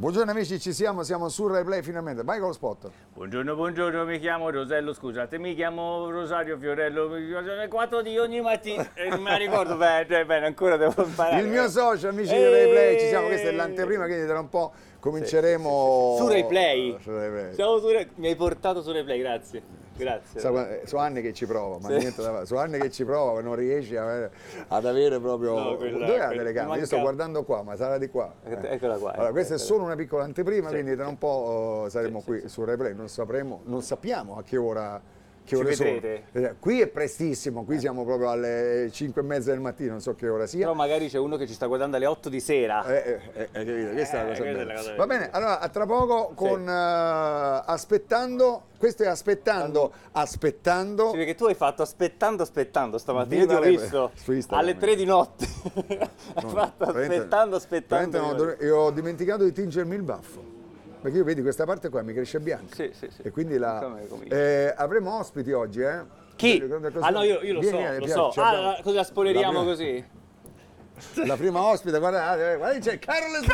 Buongiorno amici, ci siamo, siamo su Rai Play finalmente. Vai con lo spot. Buongiorno, buongiorno, mi chiamo Rosello, scusate, mi chiamo Rosario Fiorello, mi alle 4 di ogni mattina, non me la ricordo bene, cioè, bene, ancora devo imparare. Il mio socio, amici di Rai Play, ci siamo, questa è l'anteprima, quindi tra un po' cominceremo... Su Rai Play. Su Rai Play. Siamo su Mi hai portato su Rai Play, grazie, grazie. Sa- eh, Sono anni che ci provo, ma Sì. niente da fare. Sono anni che ci provo e non riesci a- ad avere proprio. No, quella- Dove è la quella- telecamera? Io sto guardando qua, ma sarà di qua. Eh. Eccola qua, Allora, questa è eccola. solo una piccola anteprima, Sì. quindi tra un po' eh, saremo qui sì, su Replay. Non sapremo, non sappiamo a che ora. Che ore sono. Eh, Qui è prestissimo, qui siamo proprio alle 5 e mezza del mattino, non so che ora sia. Però magari c'è uno che ci sta guardando alle 8 di sera. Eh, eh, eh, eh, capito? Questa è la Eh, cosa questa è bella. la cosa Va bella. bene, allora a tra poco con eh, aspettando, questo è aspettando, aspettando. Sì, perché tu hai fatto aspettando, aspettando stamattina, io ti ho visto alle 3 di notte. hai fatto aspettando, aspettando. no, e ho dimenticato di tingermi il baffo. Perché io vedi questa parte qua mi cresce bianca. Sì, sì, sì. E quindi la, eh, avremo ospiti oggi, eh? Chi? Cosa- Ah no, io, io lo Vieni, so, vieni, lo piace, so. ci abbiamo- Ah, cosa spoileriamo la prima- così? La prima ospite, guarda, eh, guarda c'è Carole Smith.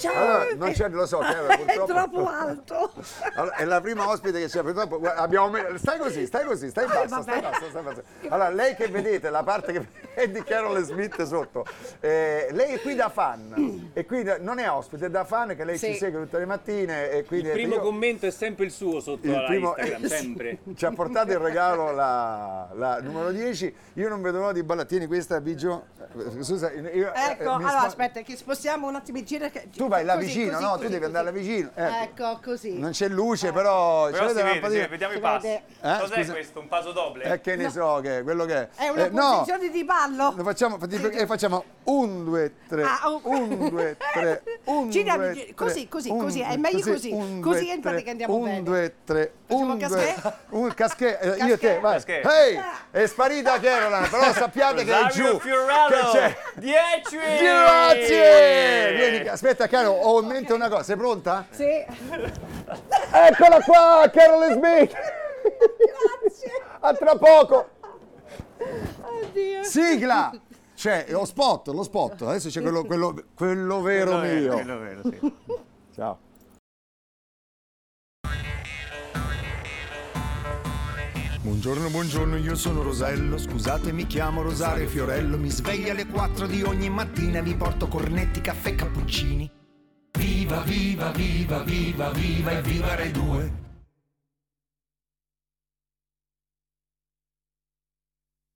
Ciao! Allora, non c'è, lo so, Carole, è purtroppo. troppo alto. Allora, è la prima ospite che c'è, purtroppo abbiamo stai così, stai così, stai bassa, stai bassa, stai bassa. Allora, lei che vedete, la parte che è di Carole Smith sotto, eh, lei è qui da fan, e qui da- non è ospite, è da fan che lei ci Sì. segue tutte le mattine e quindi Il primo io- commento è sempre il suo sotto il alla primo- Instagram, eh, sempre. ci ha portato il regalo la, la numero 10 io non vedo l'ora di ballare tieni questa Bigio scusa io, eh, Ecco, mi allora spa- aspetta, che spostiamo un attimo in giro. che- tu vai là così, vicino così, no così, tu devi così. andare là vicino ecco. Ecco, così. non c'è luce però, Però ci si vede vede, si lampadina? vede, vediamo Si i passi. vede. Eh, Cos'è scusa. questo? Un paso doble? Eh, che ne so che è quello che è. È una Eh, no, posizione di ballo. lo facciamo, e facciamo un, due, tre, Ah, oh. un, due, tre, un, Gira- due, tre, così, così, un, così, è meglio così. un, Così due, in pratica andiamo un, bene. due, tre, Facciamo un, due, un casquet, eh, io e te, vai. Casquet. Ehi, è sparita Caroline, però sappiate che è giù. Fiorello, Che c'è? 10! Grazie! Vieni, aspetta caro, ho in mente una cosa, sei pronta? Sì. Eccola qua, Carol Smith! Grazie. A tra poco! Oddio. Sigla! C'è lo spot, lo spot, adesso c'è quello, quello, quello vero Quello mio. quello vero, sì. Ciao. Buongiorno, buongiorno, io sono Rosello, scusate mi chiamo Rosario Fiorello, mi sveglio alle 4 di ogni mattina, vi porto cornetti, caffè, cappuccini. Viva, viva, viva, viva, viva e viva Rai 2.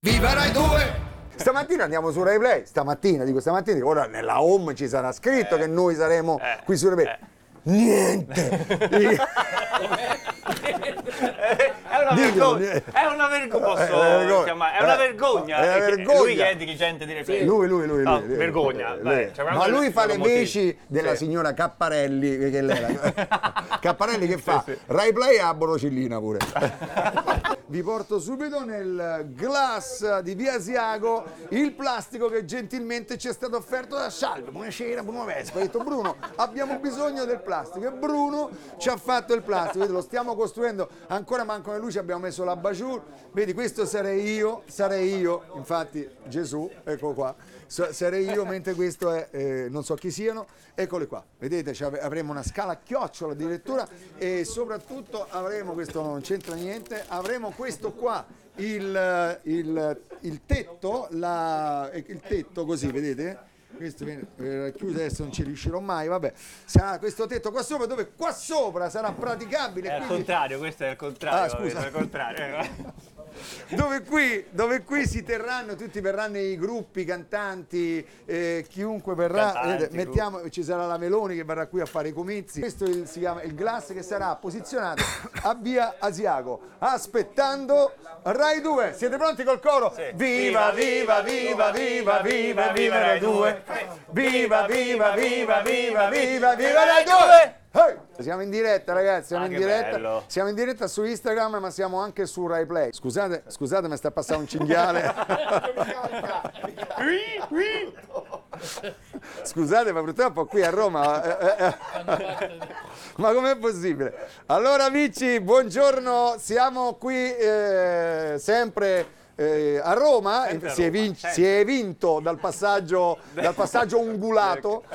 Viva Rai 2! Stamattina andiamo su Rai Play, stamattina, dico stamattina, dico, ora nella home ci sarà scritto che noi saremo eh, qui su Rai Play. Niente! È una Diglielo, vergogna, eh. è una vergogna, posso Eh, è una vergogna. chiamare- è una Eh, vergogna. è una vergogna. Lui che è dirigente di Replay. Lui, lui, lui. No, lui. vergogna. Eh, Dai, lei. cioè, Ma lui fa le motivi. veci della Sì. signora Capparelli, che lei era. Capparelli che fa? Rai Play a Borocillina pure. Vi porto subito nel glass di Via Asiago il plastico che gentilmente ci è stato offerto da Salvo. Buonasera, Bruno Vespa. Ha detto Bruno, abbiamo bisogno del plastico. E Bruno ci ha fatto il plastico. Vedete, lo stiamo costruendo, ancora mancano le luci, abbiamo messo la baciur. Vedi, questo sarei io, sarei io, infatti Gesù, ecco qua. Sarei io, mentre questo è, eh, non so chi siano, eccole qua. Vedete, ci avremo una scala a chiocciola addirittura e soprattutto avremo, questo non c'entra niente, avremo questo qua, il, il- il tetto, la- il tetto così, vedete? Questo viene eh, chiuso adesso non ci riuscirò mai, vabbè. Sarà questo tetto qua sopra dove qua sopra sarà praticabile. È al quindi- contrario, questo è al contrario. Ah, scusa. È al contrario. eh. dove qui, dove qui si terranno, tutti verranno i gruppi, cantanti, eh, chiunque verrà, Cantanti, mettiamo, ci sarà la Meloni che verrà qui a fare i comizi. Questo il- si chiama il glass che sarà posizionato a via Asiago, aspettando Rai 2. Siete pronti col coro? Sì. Viva, viva, viva, viva, viva, viva Rai 2. Viva, viva, viva, viva, viva, viva Rai 2. Hey! Siamo in diretta ragazzi, siamo Ah, in diretta. Siamo in diretta su Instagram, ma siamo anche su Rai Play. Scusate, scusate, mi sta passando un cinghiale. Scusate, ma purtroppo qui a Roma. eh, eh, eh. Ma com'è possibile? Allora, amici, buongiorno. Siamo qui eh, sempre. eh, a Roma, a si, è Roma, vin- sempre. si è vinto dal passaggio, dal passaggio ungulato.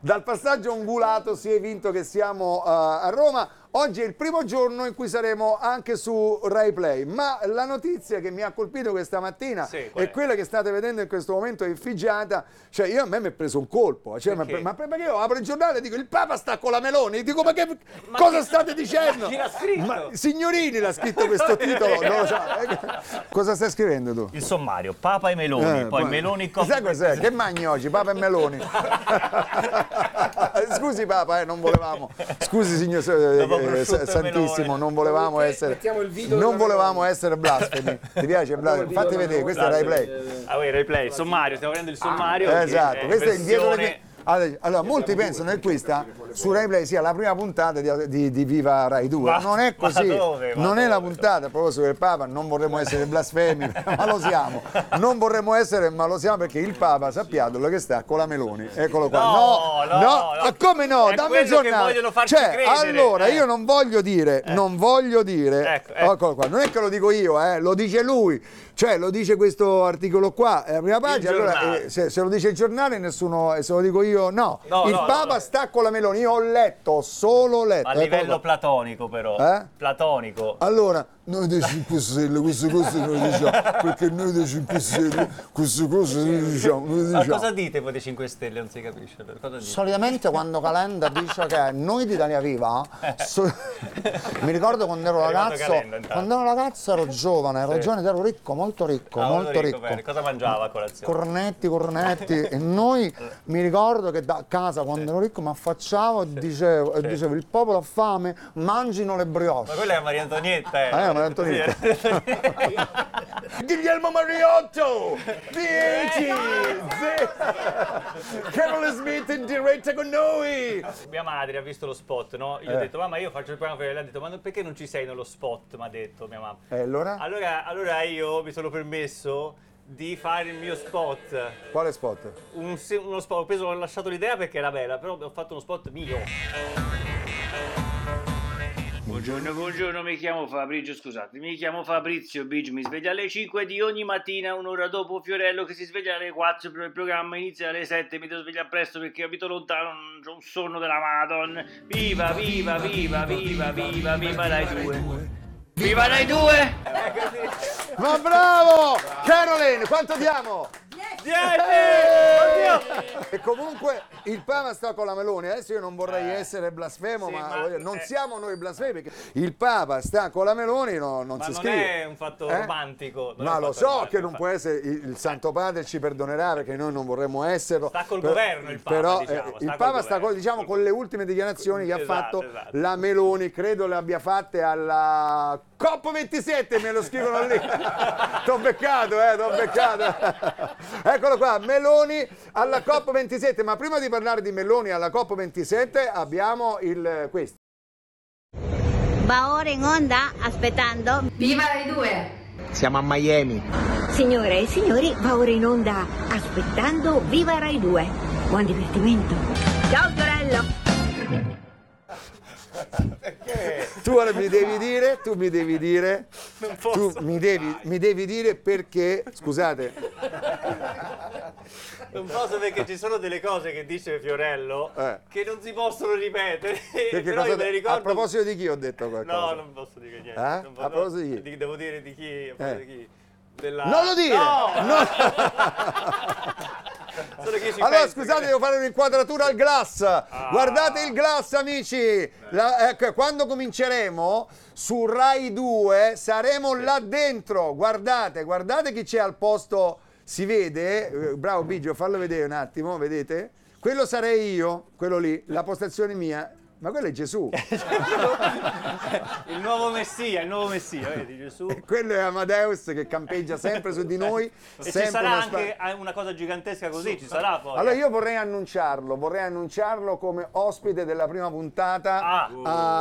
Dal passaggio ungulato si è vinto che siamo eh, a Roma. Oggi è il primo giorno in cui saremo anche su Rai Play, ma la notizia che mi ha colpito questa mattina Sì, è è? quella che state vedendo in questo momento effigiata, cioè io a me mi è preso un colpo, cioè, ma, Perché? ma perché io apro il giornale e dico il Papa sta con la Meloni, dico ma, che, cosa chi- state dicendo? chi l'ha scritto? Ma Signorini l'ha scritto questo titolo, non lo so. Eh, Cosa stai scrivendo tu? Il sommario, Papa e Meloni, Eh, poi poi- Meloni con... Sai cos'è? Che mangi oggi? Papa e Meloni. Scusi Papa, eh, non volevamo. Scusi signor eh, eh, Santissimo, non volevamo essere il Non volevamo essere blasfemi. Ti piace blasfemi? Fatti vedere, questo è Rai Play. Ah, il sommario, stiamo vedendo il sommario. che Esatto, questo è il dietro le Allora, molti pensano che questa su Rai Play sia la prima puntata di, di- di Viva Rai 2. Ma- non è così. dove? Non è la dove? puntata, a proposito del Papa, non vorremmo essere blasfemi, ma lo siamo. Non vorremmo essere, ma lo siamo perché il Papa, sappiatelo che sta con la Meloni. Eccolo qua. No, no, no. ma come no? È Dammi il giornale. vogliono farci cioè, credere, allora, eh. io non voglio dire, non voglio dire, Ecco, ecco. eccolo qua, non è che lo dico io, eh, lo dice lui. Cioè, lo dice questo articolo qua, è la prima pagina. Allora, eh, se, se lo dice il giornale, nessuno, se lo dico io, no. No, il no, Papa no, sta con la Meloni. Io ho letto, ho solo letto. A livello qua. platonico però. Eh? Platonico. Allora, noi dei 5 Stelle, queste cose noi diciamo, perché noi dei 5 Stelle, queste cose noi diciamo, noi Ma diciamo. cosa dite voi dei 5 Stelle? Non si capisce. allora, Cosa dite? Solitamente quando Calenda dice che noi di Italia Viva, so- mi ricordo quando ero ragazzo, Calenda, quando ero ragazzo ero giovane, ero Sì. giovane ed ero ricco, molto ricco, Ah, molto ricco. bene. Cosa mangiava a colazione? Cornetti, cornetti e noi mi ricordo che da casa quando ero ricco mi affacciavo e dicevo, e dicevo il popolo ha fame, mangino le brioche. Ma quella è Maria Antonietta. Eh, Ah, Antonietta. Sì, Guglielmo Mariotto, 10, Carol Smith in diretta con noi. Mia madre ha visto lo spot, no? Io ho Eh. detto, mamma, io faccio il programma per lei. Ha detto, ma perché non ci sei nello spot? Mi ha detto mia mamma. E allora? Allora, allora io mi sono permesso di fare il mio spot. Quale spot? Un uno spot, ho, preso, ho lasciato l'idea perché era bella, però ho fatto uno spot mio. Buongiorno, buongiorno, mi chiamo Fabrizio, scusate, mi chiamo Fabrizio Big, mi sveglio alle 5 di ogni mattina, un'ora dopo Fiorello che si sveglia alle 4, però il programma inizia alle 7, mi devo svegliare presto perché abito lontano, ho un sonno della Madonna. Viva, viva, viva, viva, viva, viva Rai 2. Viva Rai 2! Ma bravo! Caroline, quanto diamo? 10! Oddio! E comunque il Papa sta con la Meloni. Adesso io non vorrei essere blasfemo, sì, ma, ma- non eh. siamo noi blasfemi. Perché il Papa sta con la Meloni, no, non Ma si non scrive. è un fatto Eh? romantico. non Ma lo so romantico, che non può essere, il, il Santo Padre ci perdonerà perché noi non vorremmo esserlo. Sta col Per- governo il Papa, Però diciamo, eh, sta il Papa sta con, diciamo, con le ultime dichiarazioni che ha Esatto, fatto esatto. la Meloni, credo le abbia fatte alla COP27, me lo scrivono lì. t'ho beccato, eh, t'ho beccato. Eccolo qua, Meloni alla COP27, ma prima di parlare di Meloni alla COP27 abbiamo il questo. Va ora in onda aspettando. Viva Rai 2! Siamo a Miami. Signore e signori, va ora in onda aspettando Viva Rai 2. Buon divertimento. Ciao Fiorello. Tu ora mi devi dire, tu mi devi dire, tu mi devi, mi devi dire perché, scusate, Non posso perché ci sono delle cose che dice Fiorello Eh. che non si possono ripetere. perché Però cosa- io me le ricordo. a proposito di chi ho detto qualcosa? No, non posso dire niente. Eh? Non A proposito di chi? Devo dire di chi? A proposito Eh. di chi? Della... Non lo dire! No! No! Allora, scusate, che- devo fare un'inquadratura al glass. Guardate il glass, amici. La- ecco, quando cominceremo su Rai 2 saremo là dentro. Guardate, guardate chi c'è al posto. Si vede? Eh, Bravo Biggio, fallo vedere un attimo, vedete? Quello sarei io, quello lì, la postazione mia. Ma quello è Gesù. Il nuovo messia, il nuovo messia, vedi Gesù. quello è Amadeus che campeggia sempre su di noi. E ci sarà una anche eh, una cosa gigantesca così, ci sarà poi. Allora io vorrei annunciarlo, vorrei annunciarlo come ospite della prima puntata Ah.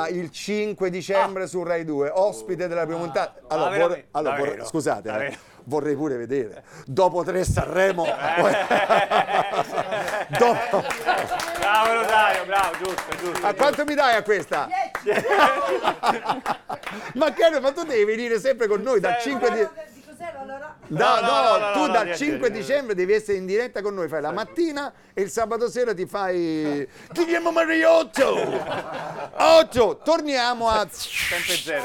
ah, il 5 dicembre su Rai 2, ospite della prima puntata. Allora, Ah, vorrei- veramente? allora, vorrei- scusate, eh, Davvero? vorrei pure vedere. Dopo tre Sanremo... dopo... Bravo Rosario, bravo, giusto, giusto. A quanto mi dai a questa? ma Chiaro, ma tu devi venire sempre con noi da 5 10 No, No, no, tu dal niente, 5 niente. dicembre devi essere in diretta con noi, fai la mattina e il sabato sera ti fai Ti chiamo Mariotto! 8! Torniamo a Sempre zero.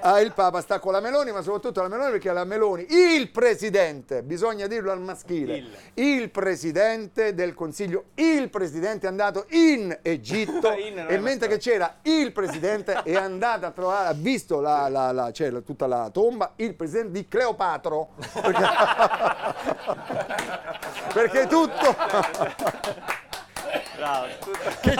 Ah, il Papa sta con la Meloni, ma soprattutto la Meloni perché la Meloni, il presidente, bisogna dirlo al maschile, il, presidente del Consiglio, il presidente è andato in Egitto In e mentre che c'era il presidente è andato a trovare, ha visto la, la- la- la- tutta la tomba, il presidente di Cleopatro. Perché, perché tutto... Bravo. Che,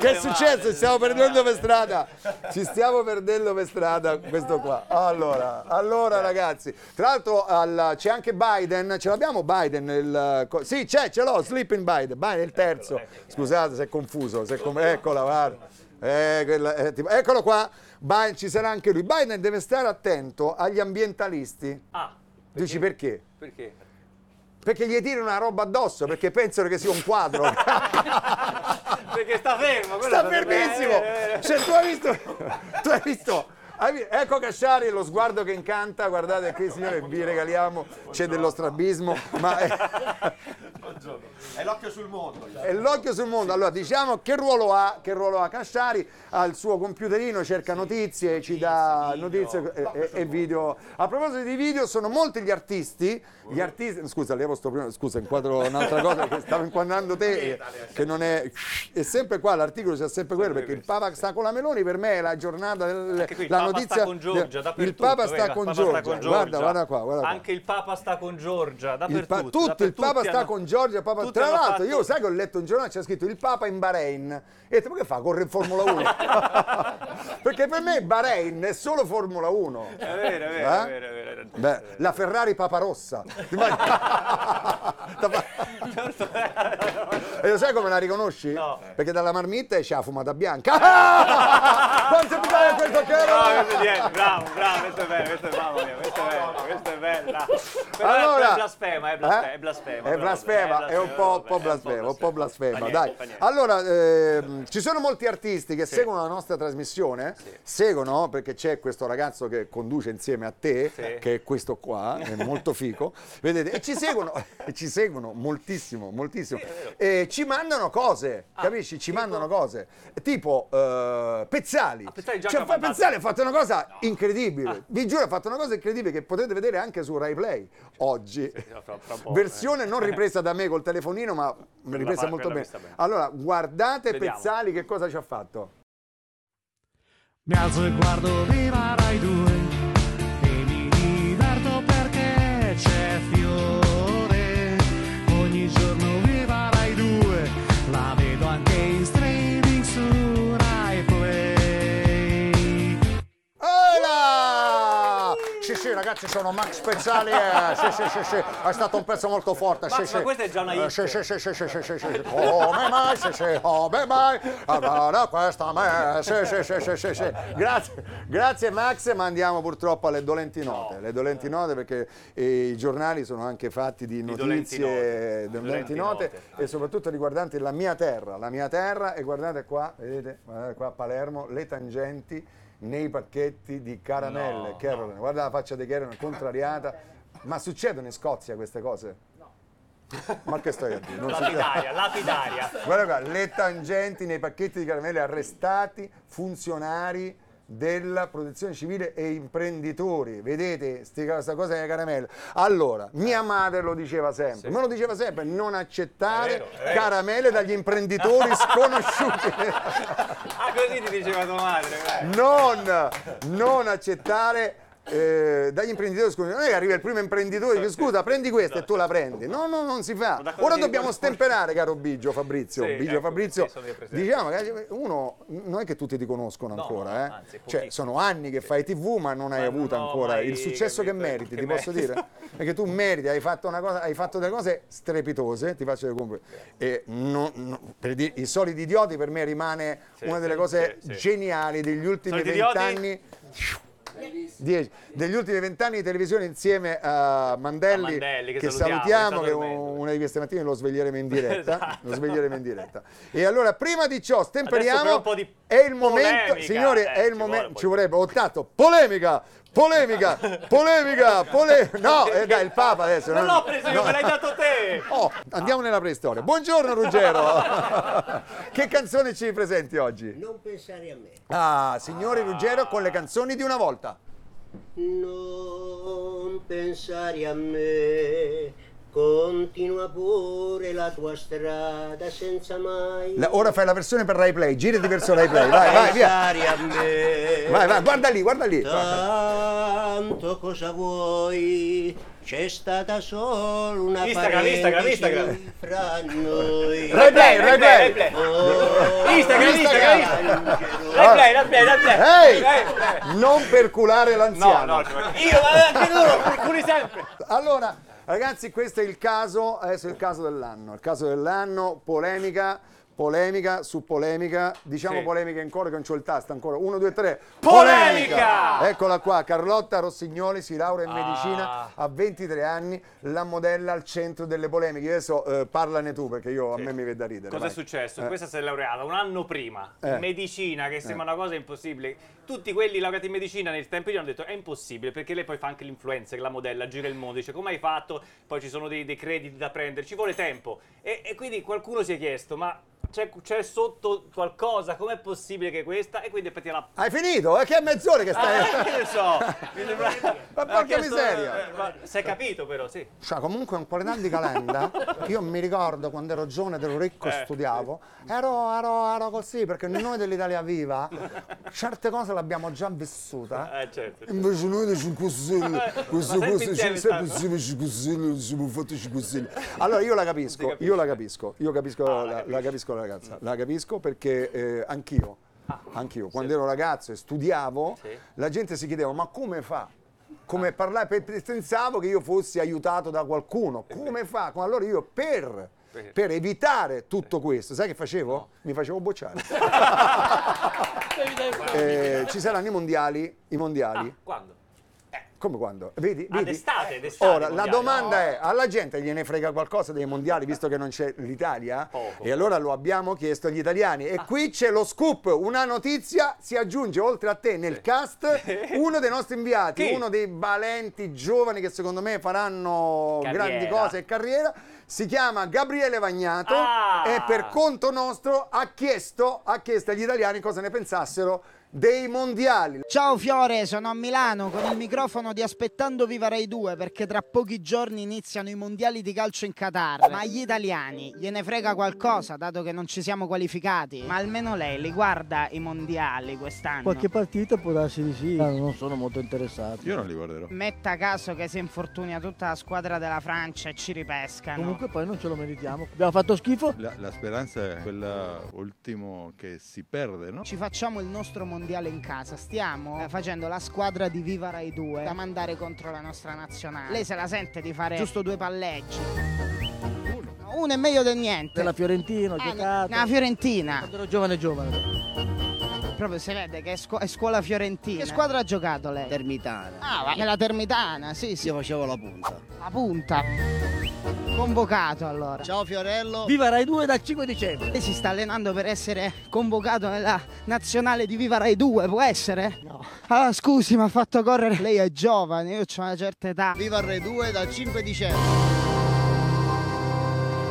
Che è successo? Ci stiamo perdendo per strada. Ci stiamo perdendo per strada questo qua. Allora, allora ragazzi, tra l'altro al- c'è anche Biden, ce l'abbiamo Biden? Il, sì, c'è, ce l'ho, Sleeping Biden, Biden il terzo. Scusate se è confuso, se è com- eccola, guarda. Eh, quella- eh, tipo- eccolo qua, Biden, ci sarà anche lui. Biden deve stare attento agli ambientalisti. Ah, Dici perché? perché? Perché gli tirano una roba addosso, perché pensano che sia un quadro. Perché sta fermo. Sta fermissimo! eh, eh, Cioè, tu hai visto? Tu hai visto? Vi- Ecco Casciari, lo sguardo che incanta, guardate qui signore, vi regaliamo, c'è dello strabismo, ma è, È l'occhio sul mondo. è l'occhio sul mondo. Allora, diciamo che ruolo ha, che ruolo ha Casciari? Ha il suo computerino, cerca notizie, ci dà notizie e, e- e video. A proposito di video, sono molti gli artisti, gli artisti, scusa, levo sto prima, scusa, inquadro un'altra cosa che stavo inquadrando te, eh, che non è, è sempre qua, l'articolo c'è sempre quello, perché il Papa sta con la Meloni, per me è la giornata, del, la notizia, con Giorgia, il Papa sta il con Giorgia, guarda, guarda qua, guarda qua. Anche il Papa sta con Giorgia, Il dappertutto. pa- tutto il dappertutto Papa sta hanno- con Giorgia. il Papa- Tra l'altro, fatto- io sai che ho letto un giornale c'è scritto il Papa in Bahrain. E ho detto, ma che fa? Corre in Formula 1? Perché per me Bahrain è solo Formula 1. È vero, è vero, Eh? è vero, è vero, è vero. Beh, la Ferrari Paparossa. E lo sai come la riconosci? No. Perché dalla marmitta esce la fumata bianca. Quanto mi dai questo che era? Questo niente, bravo, bravo, questo è bello, questo è mia, questo è bello, questo è bello. Però Allora- è blasfema, è blasfema, Eh? è blasfema. È blasfema, è un po', blasfema, un po' blasfema, Fa niente, dai. fa. Allora, ehm, ci sono molti artisti che seguono la nostra trasmissione, seguono perché c'è questo ragazzo che conduce insieme a te, Sì. che è questo qua, è molto fico, vedete, e ci seguono, ci seguono moltissimo, moltissimo, e ci mandano cose, Ah, capisci? Ci mandano cose, tipo eh, Pezzali, Pezzali già cioè, mandato- Pezzali ha fatto una cosa Ah. incredibile, vi giuro ha fatto una cosa incredibile che potete vedere anche su Rai Play oggi. po', Versione non ripresa da me col telefonino, ma ripresa fa- molto bene. Allora, guardate Vediamo. Pezzali che cosa ci ha fatto. Mi alzo e guardo Viva Rai 2 ragazzi, sono Max Pezzali. eh, sì, sì, sì, sì, è stato un pezzo molto forte. Max, sì, ma sì. questa è già una Eh, hit. Sì, sì, sì, sì, sì, sì, sì, sì. Come mai, sì, sì, come mai? Allora, questa me. Sì, sì, sì, sì, sì, sì. Grazie, grazie Max, ma andiamo purtroppo alle dolenti note. Le dolenti note perché eh, i giornali sono anche fatti di dolenti notizie, dolenti Dolenti note note. e soprattutto riguardanti la mia terra, la mia terra e guardate qua, vedete, guardate qua a Palermo, le tangenti nei pacchetti di caramelle. No, Caroline, guarda la faccia di Caroline contrariata. Ma succedono in Scozia queste cose? Ma che stai a dire? Non. Lapidaria, lapidaria. Guarda qua, le tangenti nei pacchetti di caramelle arrestati, funzionari della protezione civile e imprenditori. Vedete questa cosa delle caramelle? Allora, mia madre lo diceva sempre, me lo diceva sempre, non accettare È vero, è vero. caramelle dagli imprenditori sconosciuti. Ah, così ti diceva tua madre. eh. non, non accettare eh, dagli imprenditori sconosciuti. Non è che arriva il primo imprenditore e dice scusa prendi questa e tu la prendi. No, no, non si fa. Ora dobbiamo stemperare, caro Bigio Fabrizio. Sì, Bigio ecco, Fabrizio, diciamo che uno non è che tutti ti conoscono No, ancora, no, eh. anzi, cioè, sono anni che fai TV, ma non hai Ma avuto ho ancora il successo che capito meriti, che ti posso dire? Perché tu meriti, hai fatto, una cosa, hai fatto delle cose strepitose, ti faccio vedere comunque. E non- non- per dire, i soliti idioti per me rimane Sì, una delle cose sì, geniali degli ultimi vent'anni. Dieci. degli ultimi vent'anni di televisione insieme a Mandelli, A Mandelli, che che salutiamo, che una di queste mattine lo sveglieremo in diretta, Esatto. lo sveglieremo in diretta. E allora prima di ciò stemperiamo è il momento, polemica, signori, eh, è il momento ci vorrebbe ho dato polemica polemica, polemica, polemica. No, eh, dai, il Papa adesso. Non l'ho preso io, me l'hai dato te! Oh, andiamo nella preistoria. Buongiorno Ruggero. che canzone ci presenti oggi? Non pensare a me. Ah, signori Ruggero con le canzoni di una volta. Non pensare a me. Continua pure la tua strada senza mai. La- ora fai la versione per Rai Play, girati verso Rai Play, vai, vai, via. Pensare a me. Vai, vai, guarda lì, guarda lì. Tanto cosa vuoi? C'è stata solo una Instagram, Instagram, parentesi Instagram. fra noi. Rai Play, Rai Play. Play. Oh, Instagram, Instagram, Instagram. Rai play, rai play, rai play. Ehi, play. non perculare No, l'anziano. no, io, ma anche loro, procuri sempre. Allora, ragazzi, questo è il caso, adesso è il caso dell'anno. Il caso dell'anno, polemica, polemica su polemica. Diciamo Sì. polemica in coro che non c'ho il tasto ancora. Uno, due, tre. Polemica! Eccola qua, Carlotta Rossignoli si laurea in Ah. medicina a 23 anni, la modella al centro delle polemiche. Adesso eh, parlane tu perché io, a me mi vede da ridere. Cosa è vai. successo? Eh. Questa si è laureata un anno prima, Eh. in medicina, che sembra una cosa impossibile. Tutti quelli laureati in medicina nel tempo di hanno detto è impossibile, perché lei poi fa anche l'influencer, la modella, gira il mondo, dice come hai fatto? Poi ci sono dei, dei crediti da prendere, ci vuole tempo. E, e quindi qualcuno si è chiesto, ma c'è, c'è sotto qualcosa, com'è possibile che questa? E quindi infatti la... Hai finito? È che è mezz'ora che stai... Ah, che ne so! Ma porca chiesto- miseria. eh, ma Si è capito però, sì. Cioè, comunque un po' di calenda. Io mi ricordo quando ero giovane, ero ricco, Eh, studiavo. Ero, ero, ero così perché noi dell'Italia Viva certe cose le abbiamo già vissute. Eh, certo. Invece noi dei 5 Stelle, queste cose ci- sempre insieme 5 Stelle, siamo fatti 5 Stelle. Allora io la capisco, io la capisco, io capisco, Ah, la la, capisco la ragazza, la capisco perché eh, anch'io, anch'io, quando ero ragazzo e studiavo, Ah, Sì. la gente si chiedeva ma come fa? Come parlare? Per- Pensavo che io fossi aiutato da qualcuno. Come fa? Allora io per, per evitare tutto questo, sai che facevo? Mi facevo bocciare. Eh, ci saranno i mondiali, i mondiali. Ah, quando? Come quando? Vedi? Ah, vedi? d'estate, d'estate, Ora, la mondiali. domanda è, alla gente gliene frega qualcosa dei mondiali visto che non c'è l'Italia? Poco. E allora lo abbiamo chiesto agli italiani. Ah. E qui c'è lo scoop, una notizia, si aggiunge oltre a te nel cast uno dei nostri inviati, Chi? uno dei valenti giovani che secondo me faranno Carriera. grandi cose e carriera. Si chiama Gabriele Vagnato Ah. e per conto nostro ha chiesto, ha chiesto agli italiani cosa ne pensassero dei mondiali. Ciao Fiore, sono a Milano con il microfono di Aspettando Viva Rai 2 perché tra pochi giorni iniziano i mondiali di calcio in Qatar. Ma agli italiani gliene frega qualcosa dato che non ci siamo qualificati? Ma almeno lei li guarda i mondiali quest'anno? Qualche partita può darsi di sì, ma non sono molto interessato. Io non li guarderò. Metta caso che si infortunia tutta la squadra della Francia e ci ripescano. Comunque poi non ce lo meritiamo. Abbiamo fatto schifo. La, la speranza è quella ultimo che si perde, no? Ci facciamo il nostro mondiale in casa, stiamo eh, facendo la squadra di Viva Rai 2 da mandare contro la nostra nazionale. Lei se la sente di fare giusto due palleggi? Uno. Uno è meglio del niente. Della Fiorentina, ho Ah, giocato. nella Fiorentina. Quando ero giovane giovane. Proprio si vede che è, scu- è scuola fiorentina. Che squadra ha giocato lei? Termitana. Ah, va- nella Termitana, sì, sì. Io facevo la punta. La punta. Convocato allora. Ciao Fiorello. Viva Rai 2 dal 5 dicembre. Lei si sta allenando per essere convocato nella nazionale di Viva Rai 2, può essere? No. Ah, scusi, mi ha fatto correre. Lei è giovane, io ho una certa età. Viva Rai 2 dal 5 dicembre.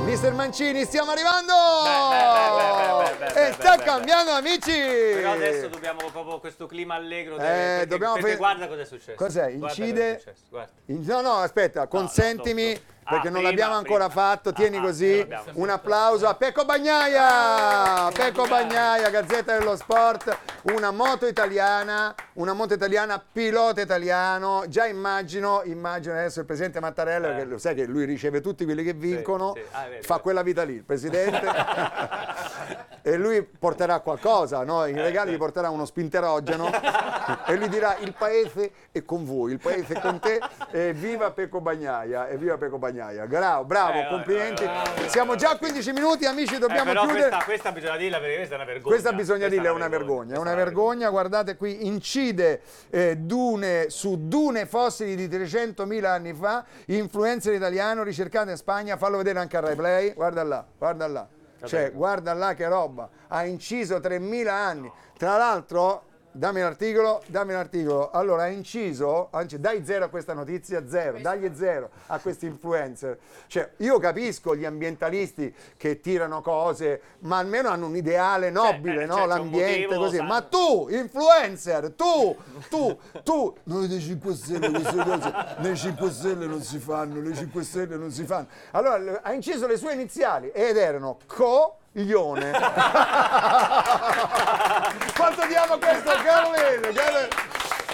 Mister Mancini, stiamo arrivando! beh, beh, beh, e sta cambiando, amici! Però adesso dobbiamo proprio questo clima allegro. Eh, perché, dobbiamo perché fe- guarda cosa è successo. Cos'è? Guarda Incide- cosa è successo, guarda. In- No, no, aspetta, consentimi, stop, stop. Perché Ah, non prima, l'abbiamo ancora prima. fatto, tieni Ah, ah, così. sì, Un sì. applauso a Pecco Bagnaia! Pecco Bagnaia, Gazzetta dello Sport, una moto italiana, una moto italiana, pilota italiano. Già immagino, immagino adesso il presidente Mattarella, Eh. perché lo sai che lui riceve tutti quelli che vincono, sì. Ah, è vero, fa vero. quella vita lì, il presidente. e lui porterà qualcosa, no? In regali gli porterà uno spinterogeno e lui dirà il paese è con voi, il paese è con te e viva Pecco Bagnaia, e viva Pecco Bagnaia. Bravo, bravo, Eh, complimenti. eh, eh, Siamo già a 15 minuti, amici, Eh, dobbiamo però chiudere. questa, questa bisogna dirla perché questa è una vergogna. Questa bisogna dirla, è una vergogna, è una vergogna, guardate qui, incide eh, dune su dune fossili di 300.000 anni fa, influencer italiano ricercato in Spagna, fallo vedere anche a Rai Play, guarda là, guarda là, cioè guarda là che roba, ha inciso 3.000 anni, tra l'altro dammi l'articolo, dammi l'articolo. Allora, ha inciso, anzi, dai zero a questa notizia, zero, dagli zero a questi influencer. Cioè, io capisco gli ambientalisti che tirano cose, ma almeno hanno un ideale nobile, eh, no? cioè, L'ambiente, così. Ma tu, influencer, tu, tu, tu, noi dei 5 Stelle queste cose, nei 5 Stelle non si fanno, le 5 Stelle non si fanno. Allora, le- ha inciso le sue iniziali ed erano coglione. Quanto diamo questo, Caroline?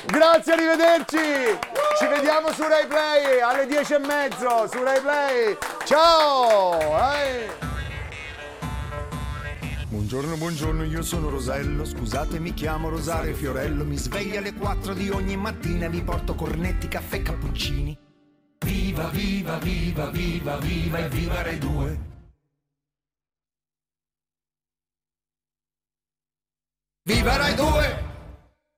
Grazie, arrivederci. Ci vediamo su Rai Play alle 10 e mezzo su Rai Play. Ciao. Eh. Buongiorno, buongiorno, io sono Rosello, scusate mi chiamo Rosario Fiorello, mi sveglio alle 4 di ogni mattina, vi porto cornetti, caffè cappuccini. Viva, viva, viva, viva, viva e viva Rai 2. Viva Rai 2!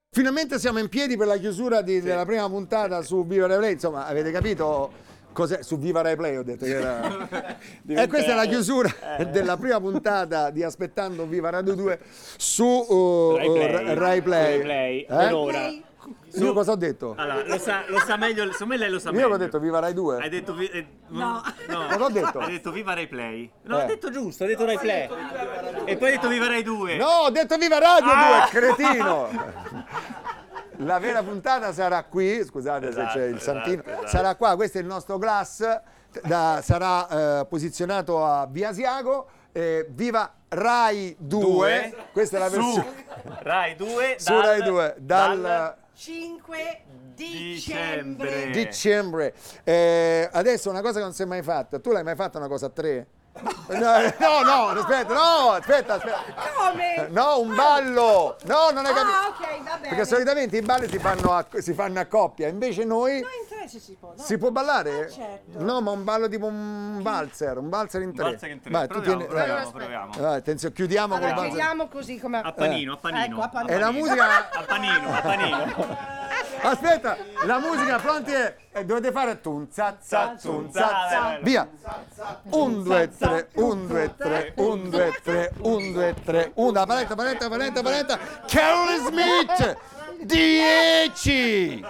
Finalmente siamo in piedi per la chiusura di- della prima puntata su Viva Rai Play. Insomma, avete capito cos'è? Su Viva Rai Play ho detto che era... e questa è la chiusura della prima puntata di Aspettando Viva Radio 2 su uh, Rai Play. Ra- Rai Play. Rai Play, Eh? per Io cosa ho detto? Allora, lo sa, lo sa meglio, secondo me lei lo sa Io meglio. ho detto Viva Rai 2. Hai detto vi- eh, No. no. Cosa ho detto? Hai detto viva Rai Play. No, Eh. ho detto giusto, ho detto Rai Play. E poi hai detto viva Rai 2. No, ho detto Viva Radio Ah! 2, cretino! La vera puntata sarà qui, scusate Esatto, se c'è il esatto, santino, esatto. sarà qua, questo è il nostro glass, da- sarà eh, posizionato a Biasiago, eh, viva Rai 2, Due. questa è la Su versione Rai 2 su Rai 2, dal, 5 dicembre. dicembre. Eh, adesso una cosa che non si è mai fatta, tu l'hai mai fatta una cosa a tre? No, no, no, aspetta, no, aspetta, aspetta. Come? No, un ballo! No, non hai capito. Ah, ok, va bene. Perché solitamente i balli si fanno a, si fanno a coppia, invece noi No, in tre ci si può. no? si può ballare? Eh, certo. No, ma un ballo tipo un valzer, un valzer in tre. Valzer in tre. Vai, Proviamo, tieni- proviamo, proviamo. Vai, attenzione, chiudiamo Allora, col chiudiamo così come A panino, a panino. Ecco, a panino. E la musica A panino, a panino. Aspetta, la musica pronti e e dovete fare tun za za tun za za. Via. 1 2 3 1 2 3 1 2 3 1 2 3 1 paletta paletta paletta paletta Carol Smith 10